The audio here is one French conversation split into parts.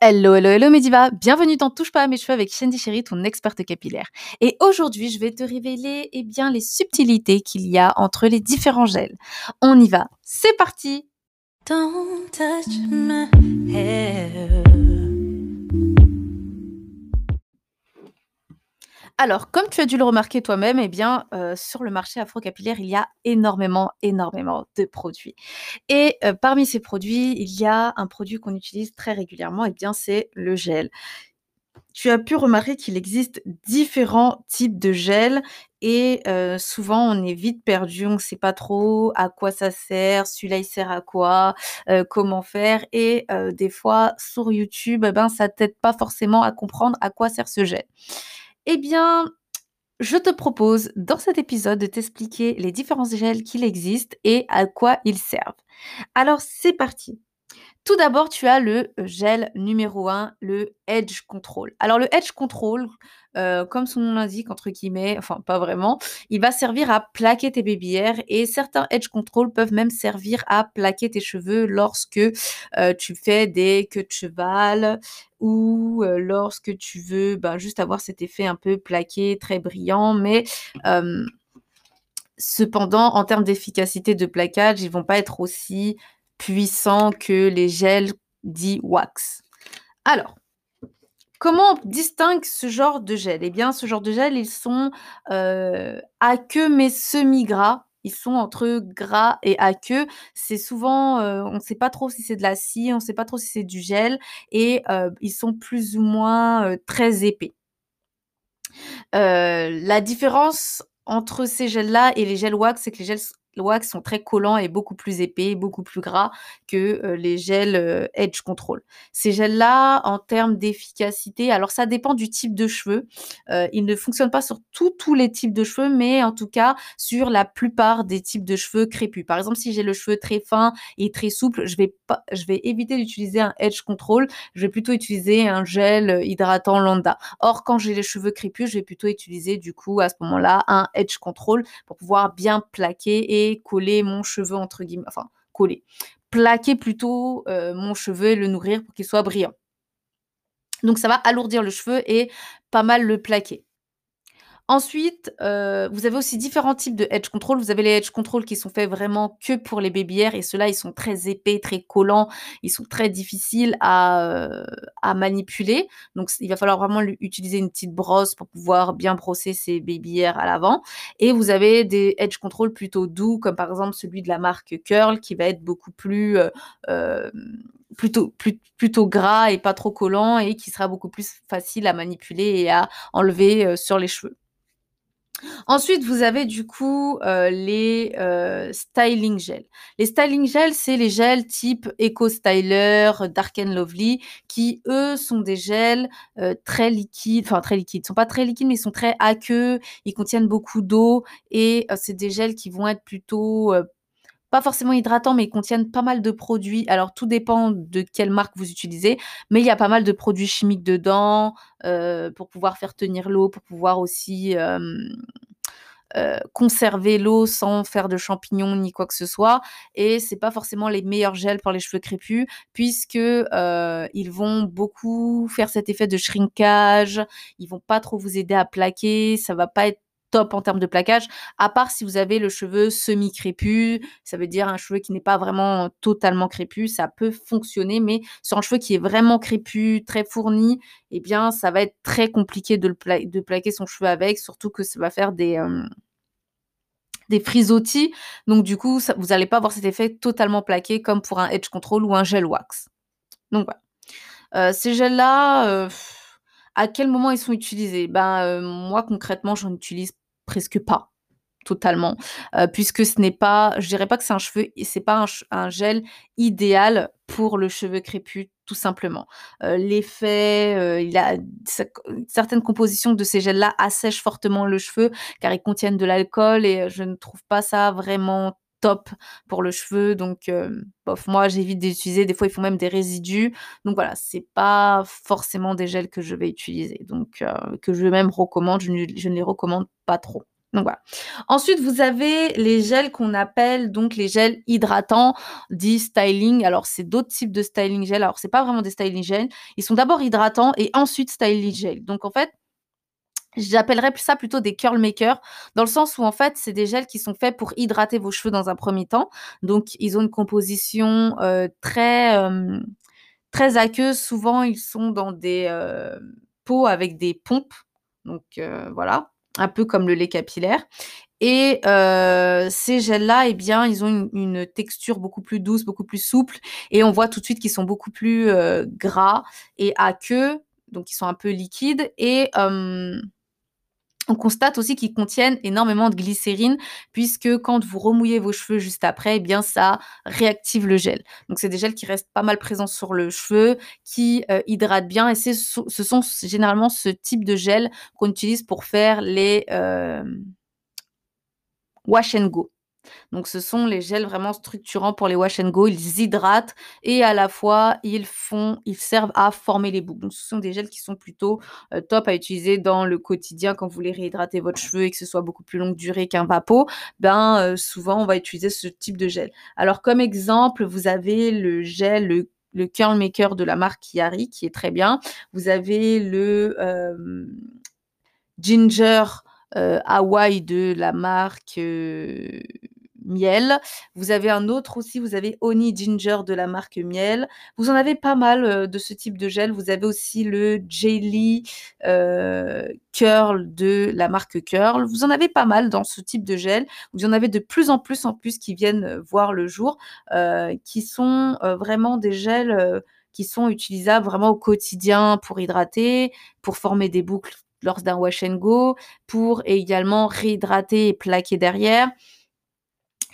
Hello, hello, hello Mediva, bienvenue dans Touche pas à mes cheveux avec Shandy Chéri, ton experte capillaire. Et aujourd'hui, je vais te révéler eh bien, les subtilités qu'il y a entre les différents gels. On y va, c'est parti Don't touch my hair. Alors, comme tu as dû le remarquer toi-même, eh bien, euh, sur le marché afro-capillaire, il y a énormément, énormément de produits. Et euh, parmi ces produits, il y a un produit qu'on utilise très régulièrement, eh bien, c'est le gel. Tu as pu remarquer qu'il existe différents types de gel et euh, souvent on est vite perdu, on ne sait pas trop à quoi ça sert, celui-là il sert à quoi, comment faire et des fois sur YouTube, eh ben ça t'aide pas forcément à comprendre à quoi sert ce gel. Eh bien, je te propose dans cet épisode de t'expliquer les différents gels qu'il existe et à quoi ils servent. Alors, c'est parti. Tout d'abord, tu as le gel numéro 1, le Edge Control. Alors, le Edge Control, euh, comme son nom l'indique, entre guillemets, enfin pas vraiment, il va servir à plaquer tes baby et certains Edge Control peuvent même servir à plaquer tes cheveux lorsque euh, tu fais des queues de cheval ou euh, lorsque tu veux ben, juste avoir cet effet un peu plaqué, très brillant, mais cependant, en termes d'efficacité de plaquage, ils vont pas être aussi puissants que les gels dits wax. Alors, Comment on distingue ce genre de gel? Eh bien, ce genre de gel, ils sont queue mais semi-gras. Ils sont entre gras et à queue. C'est souvent, on ne sait pas trop si c'est de la scie, on ne sait pas trop si c'est du gel, et ils sont plus ou moins très épais. la différence entre ces gels-là et les gels wax, c'est que les gels wax sont très collants et beaucoup plus épais, beaucoup plus gras que euh, les gels euh, Edge Control. Ces gels-là, en termes d'efficacité, alors ça dépend du type de cheveux. Euh, ils ne fonctionnent pas sur tous les types de cheveux, mais en tout cas sur la plupart des types de cheveux crépus. Par exemple, si j'ai le cheveu très fin et très souple, je vais, pas, je vais éviter d'utiliser un Edge Control. Je vais plutôt utiliser un gel hydratant lambda. Or, quand j'ai les cheveux crépus, je vais plutôt utiliser du coup à ce moment-là un Edge Control pour pouvoir bien plaquer et coller mon cheveu entre guillemets, enfin coller, plaquer plutôt euh, mon cheveu et le nourrir pour qu'il soit brillant. Donc ça va alourdir le cheveu et pas mal le plaquer. Ensuite, euh, vous avez aussi différents types de edge control. Vous avez les edge control qui sont faits vraiment que pour les baby et ceux-là, ils sont très épais, très collants, ils sont très difficiles à, euh, manipuler. Donc, il va falloir vraiment utiliser une petite brosse pour pouvoir bien brosser ces baby à l'avant. Et vous avez des edge control plutôt doux, comme par exemple celui de la marque Curl, qui va être beaucoup plus euh, plutôt, plutôt gras et pas trop collant et qui sera beaucoup plus facile à manipuler et à enlever sur les cheveux. Ensuite, vous avez du coup euh, les euh, styling gels. Les styling gels, c'est les gels type Eco Styler, Dark and Lovely, qui eux sont des gels euh, très liquides, enfin très liquides, ils sont pas très liquides, mais ils sont très aqueux, ils contiennent beaucoup d'eau et c'est des gels qui vont être plutôt pas forcément hydratants, mais ils contiennent pas mal de produits. Alors, tout dépend de quelle marque vous utilisez, mais il y a pas mal de produits chimiques dedans euh, pour pouvoir faire tenir l'eau, pour pouvoir aussi euh, conserver l'eau sans faire de champignons ni quoi que ce soit. Et c'est pas forcément les meilleurs gels pour les cheveux crépus, puisque euh, ils vont beaucoup faire cet effet de shrinkage. Ils vont pas trop vous aider à plaquer. Ça va pas être top en termes de plaquage, à part si vous avez le cheveu semi-crépus, ça veut dire un cheveu qui n'est pas vraiment totalement crépus, ça peut fonctionner, mais sur un cheveu qui est vraiment crépus, très fourni, eh bien, ça va être très compliqué de, plaquer son cheveu avec, surtout que ça va faire des... Euh, frisottis, donc du coup, vous n'allez pas avoir cet effet totalement plaqué comme pour un edge control ou un gel wax. Donc voilà. Euh, ces gels-là, euh, à quel moment ils sont utilisés? Ben moi concrètement, j'en utilise presque pas totalement, euh, puisque ce n'est pas, je dirais pas que c'est un cheveu, c'est pas un, gel idéal pour le cheveu crépus, tout simplement. Euh, l'effet, euh, il a certaines compositions de ces gels-là assèchent fortement le cheveu, car ils contiennent de l'alcool et je ne trouve pas ça vraiment top pour le cheveu. Donc, bof, moi, j'évite d'utiliser. Des fois, ils font même des résidus. Donc, voilà, c'est pas forcément des gels que je vais utiliser. Donc, que je même recommande. Je ne, je ne les recommande pas trop. Donc voilà. Ensuite, vous avez les gels qu'on appelle donc les gels hydratants, dits styling. Alors, c'est d'autres types de styling gel. Alors, c'est pas vraiment des styling gel. Ils sont d'abord hydratants et ensuite styling gel. Donc, en fait, J'appellerais ça plutôt des curl makers, dans le sens où en fait, c'est des gels qui sont faits pour hydrater vos cheveux dans un premier temps. Donc, ils ont une composition euh, très, euh, très aqueuse. Souvent, ils sont dans des euh, pots avec des pompes. Donc, voilà, un peu comme le lait capillaire. Et ces gels-là, eh bien, ils ont une, texture beaucoup plus douce, beaucoup plus souple. Et on voit tout de suite qu'ils sont beaucoup plus gras et aqueux. Donc, ils sont un peu liquides. Et on constate aussi qu'ils contiennent énormément de glycérine puisque quand vous remouillez vos cheveux juste après, eh bien ça réactive le gel. Donc c'est des gels qui restent pas mal présents sur le cheveu, qui euh, hydratent bien et ce sont généralement ce type de gel qu'on utilise pour faire les euh, wash and go. Donc ce sont les gels vraiment structurants pour les wash and go. Ils hydratent et à la fois ils font, ils servent à former les boucles. Ce sont des gels qui sont plutôt euh, top à utiliser dans le quotidien quand vous voulez réhydrater votre cheveu et que ce soit beaucoup plus longue durée qu'un vapeau. Ben euh, souvent on va utiliser ce type de gel. Alors comme exemple, vous avez le gel, le le curl maker de la marque Yari qui est très bien. Vous avez le euh, ginger Hawaii de la marque miel. Vous avez un autre aussi, vous avez Honey Ginger de la marque Miel. Vous en avez pas mal euh, de ce type de gel. Vous avez aussi le Jelly euh, Curl de la marque Curl. Vous en avez pas mal dans ce type de gel. Vous en avez de plus en plus en plus qui viennent euh, voir le jour, qui sont vraiment des gels qui sont utilisables vraiment au quotidien pour hydrater, pour former des boucles lors d'un wash and go, pour également réhydrater et plaquer derrière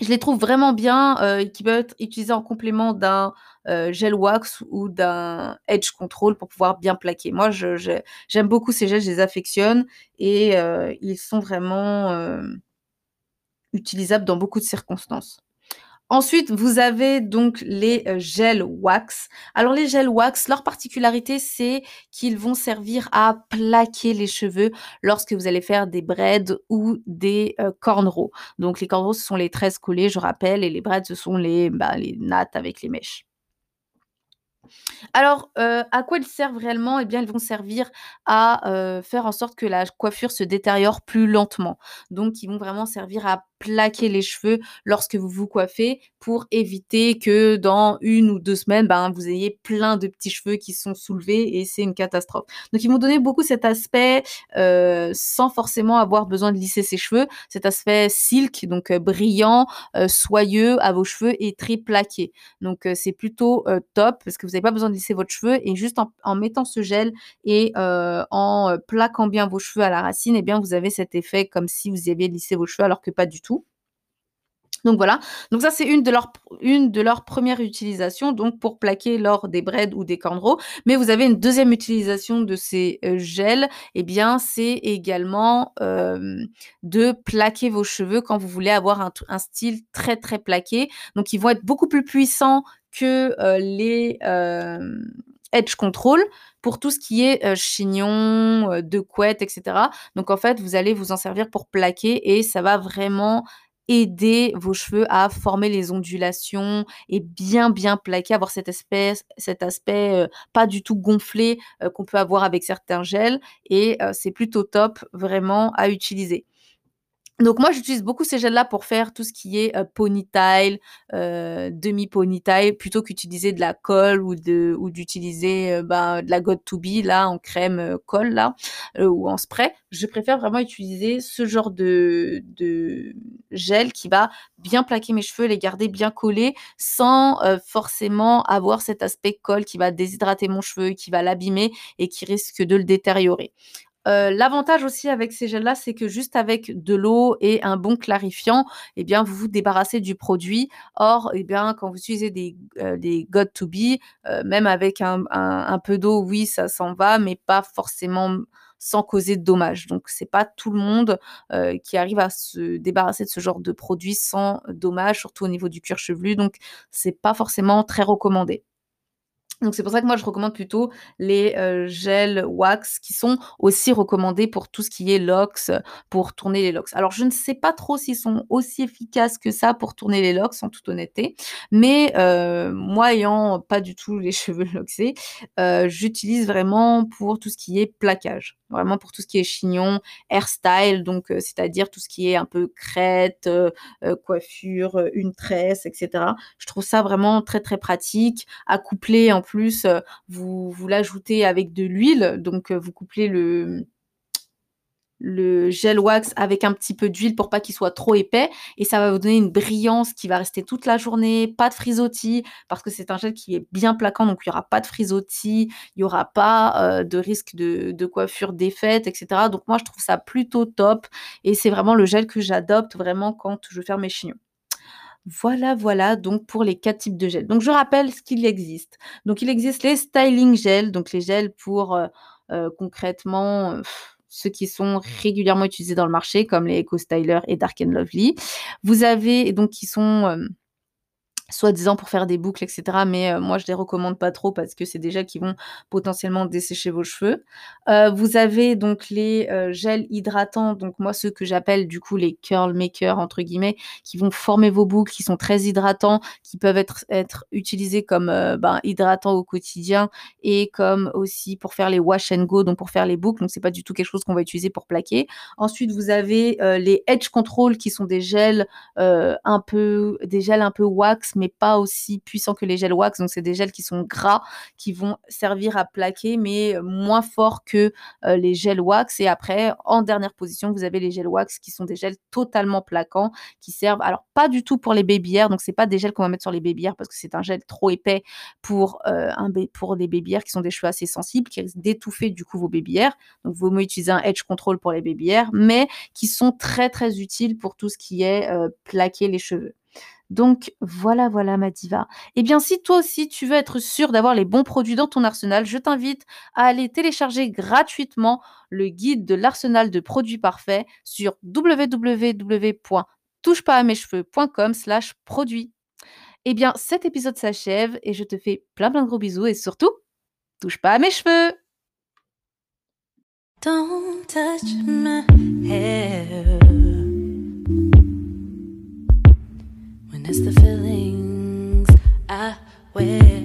je les trouve vraiment bien, euh, qui peuvent être utilisés en complément d'un euh, gel wax ou d'un edge control pour pouvoir bien plaquer. Moi, j'aime beaucoup ces gels, je les affectionne et euh, ils sont vraiment euh, utilisables dans beaucoup de circonstances. Ensuite, vous avez donc les euh, gels wax. Alors les gels wax, leur particularité, c'est qu'ils vont servir à plaquer les cheveux lorsque vous allez faire des braids ou des euh, cornrows. Donc les cornrows, ce sont les tresses collées, je rappelle, et les braids, ce sont les, bah, nattes avec les mèches. Alors, euh, à quoi ils servent réellement? Eh bien, ils vont servir à, euh, faire en sorte que la coiffure se détériore plus lentement. Donc ils vont vraiment servir à plaquer les cheveux lorsque vous vous coiffez pour éviter que dans une ou deux semaines, ben, vous ayez plein de petits cheveux qui sont soulevés et c'est une catastrophe. Donc ils vont donner beaucoup cet aspect, euh, sans forcément avoir besoin de lisser ses cheveux, cet aspect silk, donc brillant, soyeux à vos cheveux et très plaqué. Donc c'est plutôt, top parce que vous n'avez pas besoin de lisser votre cheveu et juste en, mettant ce gel et euh, en plaquant bien vos cheveux à la racine, et eh bien vous avez cet effet comme si vous aviez lissé vos cheveux alors que pas du tout. Donc voilà, donc ça c'est une de leurs premières utilisations donc pour plaquer lors des braids ou des cornrows. Mais vous avez une deuxième utilisation de ces euh, gels, eh bien c'est également de plaquer vos cheveux quand vous voulez avoir un, style très très plaqué. Donc ils vont être beaucoup plus puissants que euh, les euh, edge control pour tout ce qui est euh, chignon, de couette, etc. Donc en fait, vous allez vous en servir pour plaquer et ça va vraiment aider vos cheveux à former les ondulations et bien bien plaquer, avoir cet aspect, cet aspect pas du tout gonflé qu'on peut avoir avec certains gels et c'est plutôt top vraiment à utiliser. Donc moi, j'utilise beaucoup ces gels-là pour faire tout ce qui est euh, ponytail, euh, demi-ponytail, plutôt qu'utiliser de la colle ou d'utiliser euh, ben, de la God to Be là en crème colle là ou en spray. Je préfère vraiment utiliser ce genre de, de gel qui va bien plaquer mes cheveux, les garder bien collés, sans forcément avoir cet aspect colle qui va déshydrater mon cheveu, qui va l'abîmer et qui risque de le détériorer. Euh, l'avantage aussi avec ces gels-là, c'est que juste avec de l'eau et un bon clarifiant, eh bien, vous vous débarrassez du produit. Or, eh bien, quand vous utilisez des, euh, God to Be, euh, même avec un, un, peu d'eau, oui, ça s'en va, mais pas forcément sans causer de dommages. Donc, c'est pas tout le monde qui arrive à se débarrasser de ce genre de produit sans dommage, surtout au niveau du cuir chevelu. Donc, c'est pas forcément très recommandé. Donc c'est pour ça que moi je recommande plutôt les, heu, gels wax qui sont aussi recommandés pour tout ce qui est locks, pour tourner les locks. Alors je ne sais pas trop s'ils sont aussi efficaces que ça pour tourner les locks en toute honnêteté, mais heu, moi ayant pas du tout les cheveux heu, j'utilise vraiment pour tout ce qui est plaquage. Vraiment pour tout ce qui est chignon, hairstyle, donc heu, c'est-à-dire tout ce qui est un peu crête, heu heu, coiffure, une tresse et cetera. Je trouve ça vraiment très, très pratique à coupler en plus, vous vous l'ajoutez avec de l'huile, donc vous couplez le le gel wax avec un petit peu d'huile pour pas qu'il soit trop épais et ça va vous donner une brillance qui va rester toute la journée, pas de frisottis parce que c'est un gel qui est bien plaquant donc il y aura pas de frisottis, il y aura pas, heu, de risque de coiffure défaite et cetera. Donc moi je trouve ça plutôt top et c'est vraiment le gel que j'adopte vraiment quand je veux faire mes chignons. Voilà, voilà donc pour les 4 types de gels. Donc je rappelle ce qu'il existe. Donc il existe les styling gels, donc les gels pour, heu heu, concrètement, ceux qui sont régulièrement utilisés dans le marché comme les Eco Styler et Dark and Lovely. Vous avez donc qui sont, hem soi-disant pour faire des boucles et cetera, mais moi je les recommande pas trop parce que c'est gels qui vont potentiellement dessécher vos cheveux. Vous avez donc les, gels hydratants, donc moi ceux que j'appelle du coup les «curl makers» entre guillemets, qui vont former vos boucles, qui sont très hydratants, qui peuvent être utilisés comme, ben, hydratants au quotidien et comme aussi pour faire les wash and go, donc pour faire les boucles, donc c'est pas du tout quelque chose qu'on va utiliser pour plaquer. Ensuite vous avez, les edge control qui sont des gels, un peu des gels un peu wax mais pas aussi puissants que les gels wax. Donc c'est des gels qui sont gras, qui vont servir à plaquer, mais moins fort que euh, les gels wax. Et après, en dernière position, vous avez les gels wax qui sont des gels totalement plaquants, qui servent alors pas du tout pour les baby Donc c'est pas des gels qu'on va mettre sur les baby parce que c'est un gel trop épais pour euh, un pour des baby qui sont des cheveux assez sensibles, qui risquent d'étouffer du coup vos baby Donc vaut mieux utiliser un edge control pour les baby mais qui sont très très utiles pour tout ce qui est euh, plaquer les cheveux. Donc voilà, voilà ma diva. Eh bien, si toi aussi tu veux être sûr d'avoir les bons produits dans ton arsenal, je t'invite à aller télécharger gratuitement le guide de l'arsenal de produits parfaits sur www.touchepasamescheveux.com slash produits. Eh bien, cet épisode s'achève et je te fais plein plein de gros bisous et surtout, touche pas à mes cheveux. the feelings I wear.